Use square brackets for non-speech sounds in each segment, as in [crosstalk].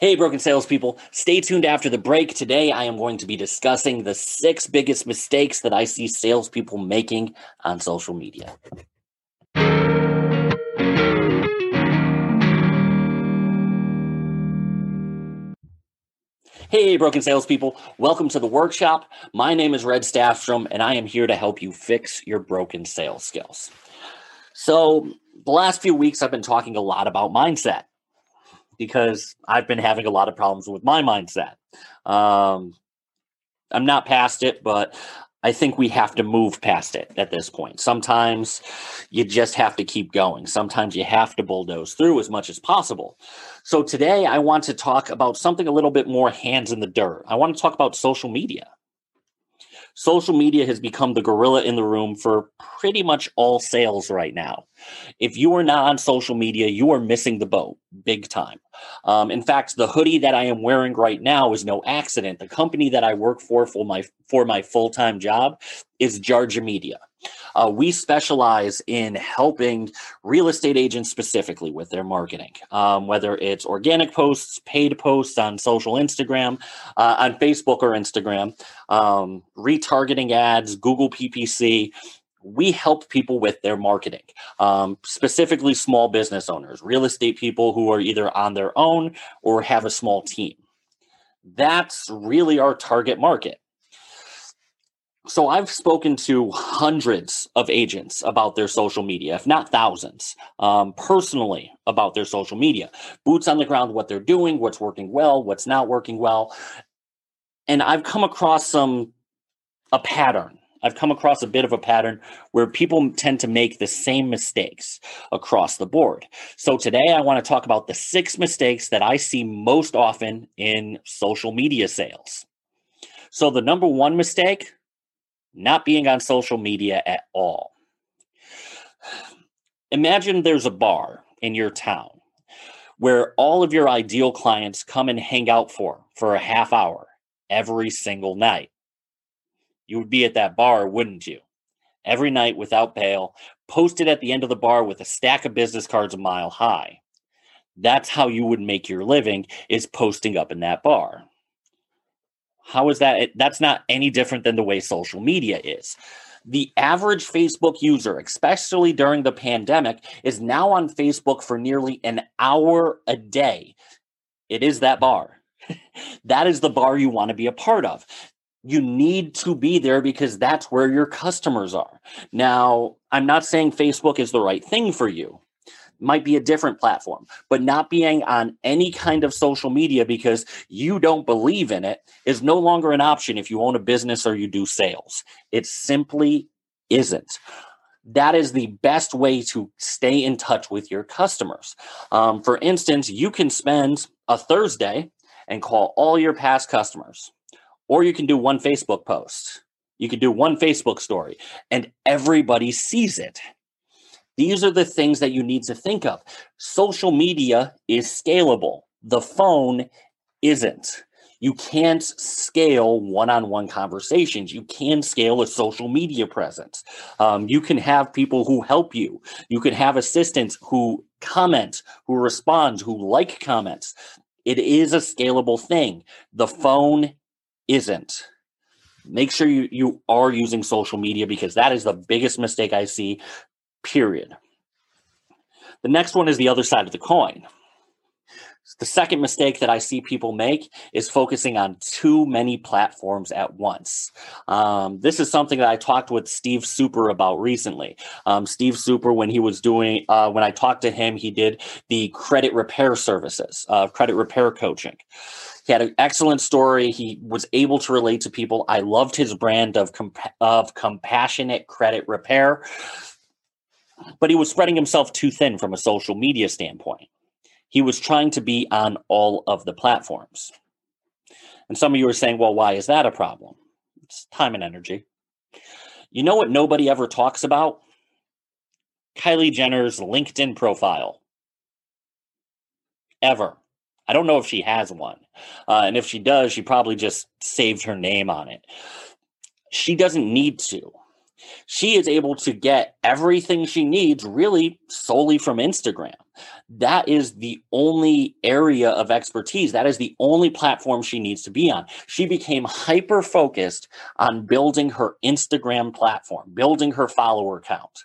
Hey, broken salespeople, stay tuned after the break. Today, I am going to be discussing the six biggest mistakes that I see salespeople making on social media. Hey, broken salespeople, welcome to the workshop. My name is Red Staffstrom, and I am here to help you fix your broken sales skills. So, the last few weeks, I've been talking a lot about mindset because I've been having a lot of problems with my mindset. Um, I'm not past it, but I think we have to move past it at this point. Sometimes you just have to keep going. Sometimes you have to bulldoze through as much as possible. So today I want to talk about something a little bit more hands in the dirt. I want to talk about social media social media has become the gorilla in the room for pretty much all sales right now. If you are not on social media, you are missing the boat big time. Um, in fact, the hoodie that I am wearing right now is no accident. The company that I work for for my for my full time job is Jarja Media. Uh, we specialize in helping real estate agents specifically with their marketing, um, whether it's organic posts, paid posts on social Instagram, uh, on Facebook or Instagram, um, retargeting ads, Google PPC. We help people with their marketing, um, specifically small business owners, real estate people who are either on their own or have a small team. That's really our target market so I've spoken to hundreds of agents about their social media, if not thousands, um, personally about their social media. Boots on the ground, what they're doing, what's working well, what's not working well, and I've come across some a pattern. I've come across a bit of a pattern where people tend to make the same mistakes across the board. So today I want to talk about the six mistakes that I see most often in social media sales. So the number one mistake not being on social media at all. Imagine there's a bar in your town where all of your ideal clients come and hang out for for a half hour every single night. You would be at that bar, wouldn't you? Every night without bail, posted at the end of the bar with a stack of business cards a mile high. That's how you would make your living is posting up in that bar. How is that? That's not any different than the way social media is. The average Facebook user, especially during the pandemic, is now on Facebook for nearly an hour a day. It is that bar. [laughs] that is the bar you want to be a part of. You need to be there because that's where your customers are. Now, I'm not saying Facebook is the right thing for you might be a different platform, but not being on any kind of social media because you don't believe in it is no longer an option if you own a business or you do sales. It simply isn't. That is the best way to stay in touch with your customers. Um, for instance, you can spend a Thursday and call all your past customers, or you can do one Facebook post. You can do one Facebook story, and everybody sees it these are the things that you need to think of. Social media is scalable, the phone isn't. You can't scale one on one conversations. You can scale a social media presence. Um, you can have people who help you. You can have assistants who comment, who respond, who like comments. It is a scalable thing. The phone isn't. Make sure you, you are using social media because that is the biggest mistake I see period. The next one is the other side of the coin. The second mistake that I see people make is focusing on too many platforms at once. Um, this is something that I talked with Steve Super about recently. Um, Steve Super, when he was doing, uh, when I talked to him, he did the credit repair services, uh, credit repair coaching. He had an excellent story. He was able to relate to people. I loved his brand of comp- of compassionate credit repair but he was spreading himself too thin from a social media standpoint. He was trying to be on all of the platforms. And some of you are saying, well, why is that a problem? It's time and energy. You know what nobody ever talks about? Kylie Jenner's LinkedIn profile. Ever. I don't know if she has one. Uh, and if she does, she probably just saved her name on it. She doesn't need to she is able to get everything she needs really solely from Instagram. that is the only area of expertise. That is the only platform she needs to be on. She became hyper focused on building her Instagram platform, building her follower count.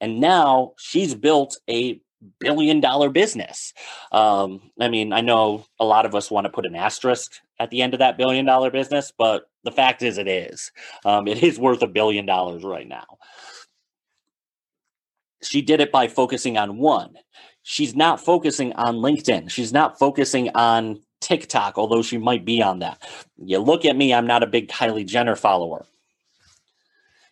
And now she's built a billion dollar business. Um, I mean, I know a lot of us want to put an asterisk at the end of that billion dollar business, but the fact is, it is. Um, it is worth a billion dollars right now. She did it by focusing on one. She's not focusing on LinkedIn. She's not focusing on TikTok, although she might be on that. You look at me, I'm not a big Kylie Jenner follower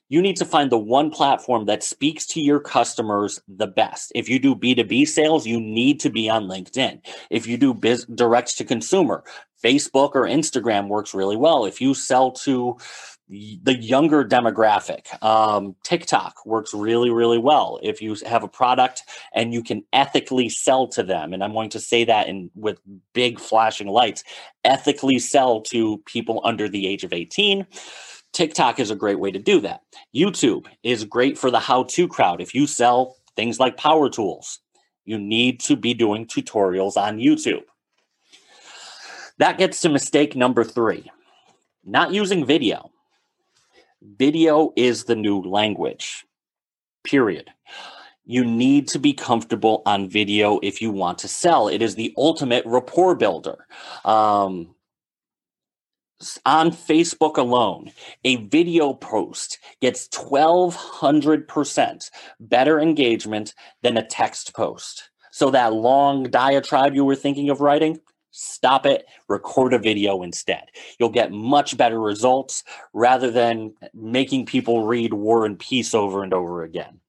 you need to find the one platform that speaks to your customers the best. If you do B2B sales, you need to be on LinkedIn. If you do biz- direct to consumer, Facebook or Instagram works really well. If you sell to the younger demographic, um, TikTok works really, really well. If you have a product and you can ethically sell to them, and I'm going to say that in with big flashing lights, ethically sell to people under the age of 18 TikTok is a great way to do that. YouTube is great for the how to crowd. If you sell things like power tools, you need to be doing tutorials on YouTube. That gets to mistake number three not using video. Video is the new language, period. You need to be comfortable on video if you want to sell. It is the ultimate rapport builder. Um, on Facebook alone, a video post gets 1200% better engagement than a text post. So that long diatribe you were thinking of writing, stop it, record a video instead. You'll get much better results rather than making people read War and Peace over and over again.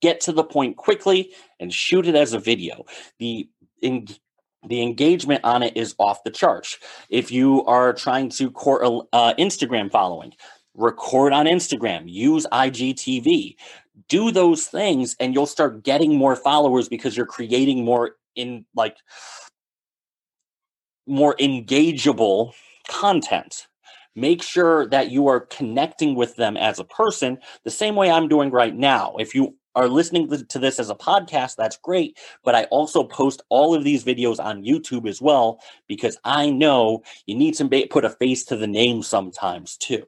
Get to the point quickly and shoot it as a video. The in, the engagement on it is off the charts. If you are trying to court uh, Instagram following, record on Instagram, use IGTV, do those things, and you'll start getting more followers because you're creating more in like more engageable content. Make sure that you are connecting with them as a person the same way I'm doing right now. If you are listening to this as a podcast, that's great. But I also post all of these videos on YouTube as well because I know you need to put a face to the name sometimes too.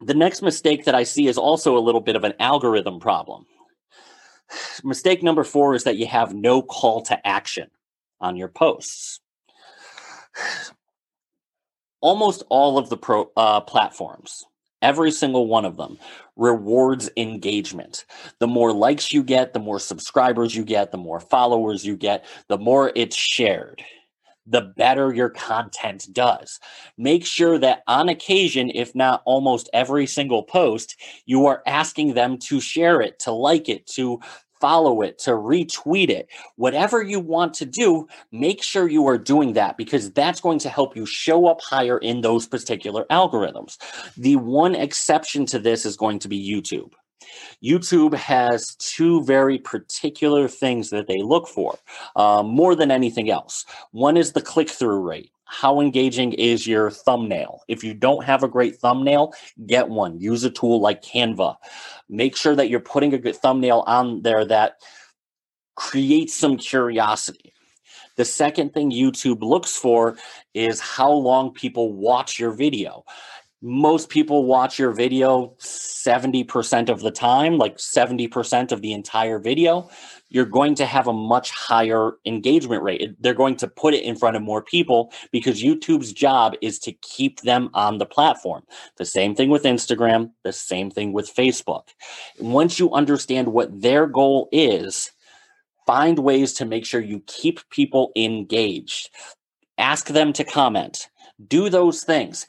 The next mistake that I see is also a little bit of an algorithm problem. Mistake number four is that you have no call to action on your posts. Almost all of the pro, uh, platforms Every single one of them rewards engagement. The more likes you get, the more subscribers you get, the more followers you get, the more it's shared, the better your content does. Make sure that on occasion, if not almost every single post, you are asking them to share it, to like it, to follow it, to retweet it, whatever you want to do, make sure you are doing that because that's going to help you show up higher in those particular algorithms. The one exception to this is going to be YouTube. YouTube has two very particular things that they look for uh, more than anything else. One is the click through rate how engaging is your thumbnail? If you don't have a great thumbnail, get one. Use a tool like Canva. Make sure that you're putting a good thumbnail on there that creates some curiosity. The second thing YouTube looks for is how long people watch your video most people watch your video 70% of the time, like 70% of the entire video, you're going to have a much higher engagement rate. They're going to put it in front of more people because YouTube's job is to keep them on the platform. The same thing with Instagram, the same thing with Facebook. Once you understand what their goal is, find ways to make sure you keep people engaged. Ask them to comment. Do those things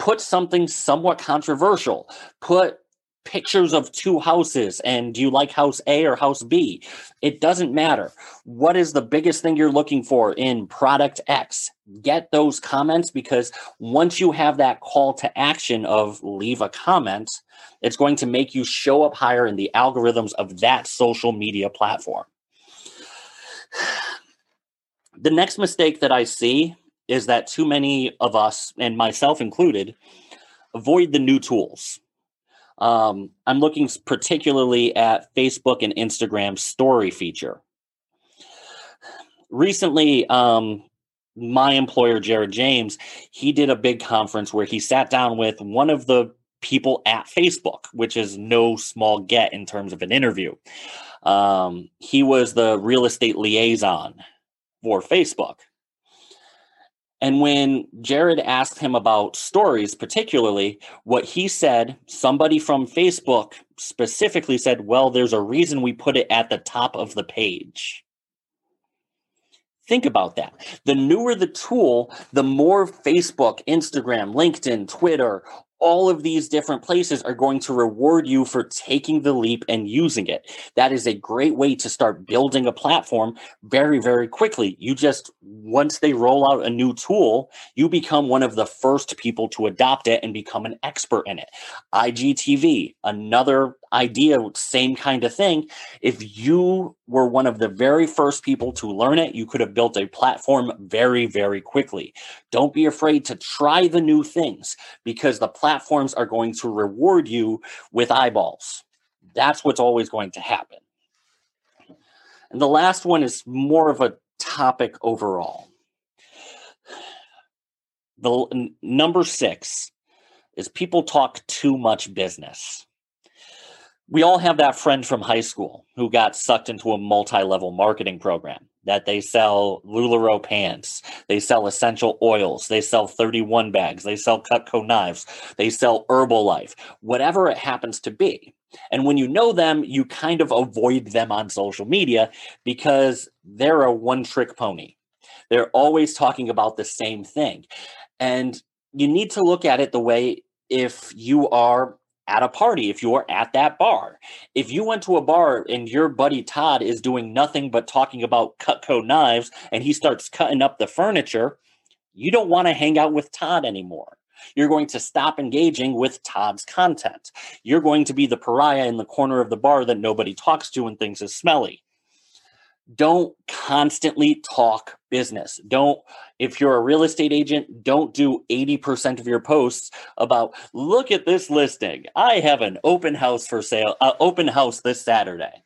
put something somewhat controversial. Put pictures of two houses and do you like house A or house B? It doesn't matter. What is the biggest thing you're looking for in product X? Get those comments because once you have that call to action of leave a comment, it's going to make you show up higher in the algorithms of that social media platform. [sighs] The next mistake that I see is that too many of us, and myself included, avoid the new tools. Um, I'm looking particularly at Facebook and Instagram story feature. Recently, um, my employer, Jared James, he did a big conference where he sat down with one of the people at Facebook, which is no small get in terms of an interview. Um, he was the real estate liaison for Facebook. And when Jared asked him about stories, particularly, what he said, somebody from Facebook specifically said, Well, there's a reason we put it at the top of the page. Think about that. The newer the tool, the more Facebook, Instagram, LinkedIn, Twitter, all of these different places are going to reward you for taking the leap and using it. That is a great way to start building a platform very, very quickly. You just, once they roll out a new tool, you become one of the first people to adopt it and become an expert in it. IGTV, another idea, same kind of thing. If you were one of the very first people to learn it, you could have built a platform very, very quickly. Don't be afraid to try the new things because the platforms are going to reward you with eyeballs. That's what's always going to happen. And the last one is more of a topic overall. The number six is people talk too much business we all have that friend from high school who got sucked into a multi-level marketing program that they sell LuLaRoe pants, they sell essential oils, they sell 31 bags, they sell Cutco knives, they sell Herbalife, whatever it happens to be. And when you know them, you kind of avoid them on social media because they're a one-trick pony. They're always talking about the same thing. And you need to look at it the way if you are at a party, if you're at that bar. If you went to a bar and your buddy Todd is doing nothing but talking about Cutco knives and he starts cutting up the furniture, you don't want to hang out with Todd anymore. You're going to stop engaging with Todd's content. You're going to be the pariah in the corner of the bar that nobody talks to and thinks is smelly don't constantly talk business. Don't, if you're a real estate agent, don't do 80% of your posts about, look at this listing. I have an open house for sale, uh, open house this Saturday.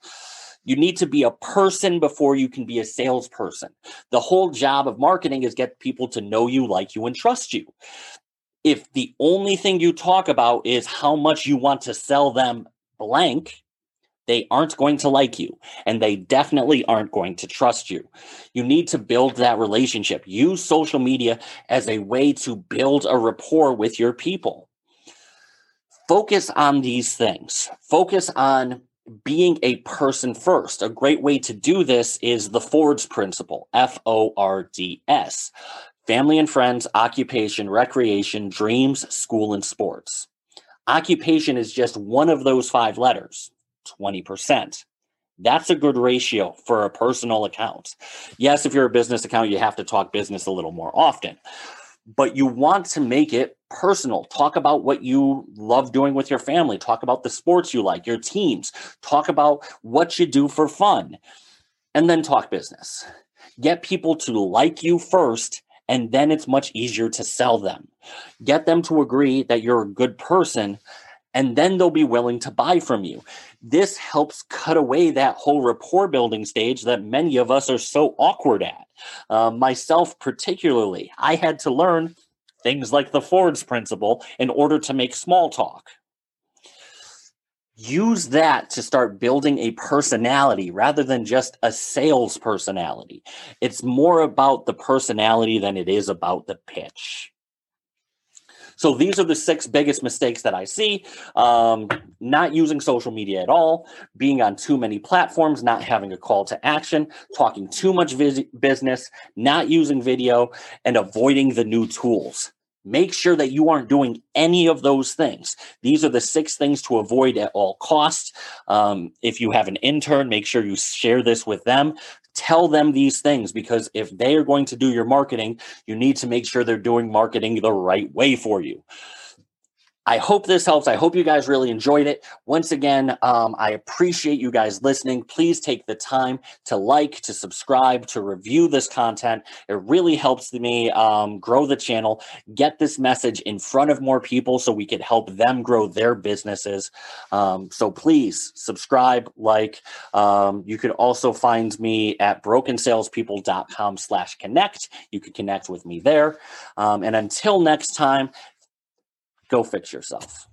You need to be a person before you can be a salesperson. The whole job of marketing is get people to know you, like you, and trust you. If the only thing you talk about is how much you want to sell them blank, they aren't going to like you and they definitely aren't going to trust you. You need to build that relationship. Use social media as a way to build a rapport with your people. Focus on these things. Focus on being a person first. A great way to do this is the Fords principle F O R D S family and friends, occupation, recreation, dreams, school, and sports. Occupation is just one of those five letters. 20%. That's a good ratio for a personal account. Yes, if you're a business account, you have to talk business a little more often, but you want to make it personal. Talk about what you love doing with your family. Talk about the sports you like, your teams. Talk about what you do for fun, and then talk business. Get people to like you first, and then it's much easier to sell them. Get them to agree that you're a good person and then they'll be willing to buy from you. This helps cut away that whole rapport building stage that many of us are so awkward at. Uh, myself, particularly, I had to learn things like the Ford's principle in order to make small talk. Use that to start building a personality rather than just a sales personality. It's more about the personality than it is about the pitch. So these are the six biggest mistakes that I see. Um, not using social media at all, being on too many platforms, not having a call to action, talking too much vis- business, not using video, and avoiding the new tools. Make sure that you aren't doing any of those things. These are the six things to avoid at all costs. Um, if you have an intern, make sure you share this with them tell them these things because if they are going to do your marketing, you need to make sure they're doing marketing the right way for you. I hope this helps. I hope you guys really enjoyed it. Once again, um, I appreciate you guys listening. Please take the time to like, to subscribe, to review this content. It really helps me um, grow the channel, get this message in front of more people so we could help them grow their businesses. Um, so please subscribe, like. Um, you could also find me at brokensalespeople.com slash connect. You can connect with me there. Um, and until next time, go fix yourself.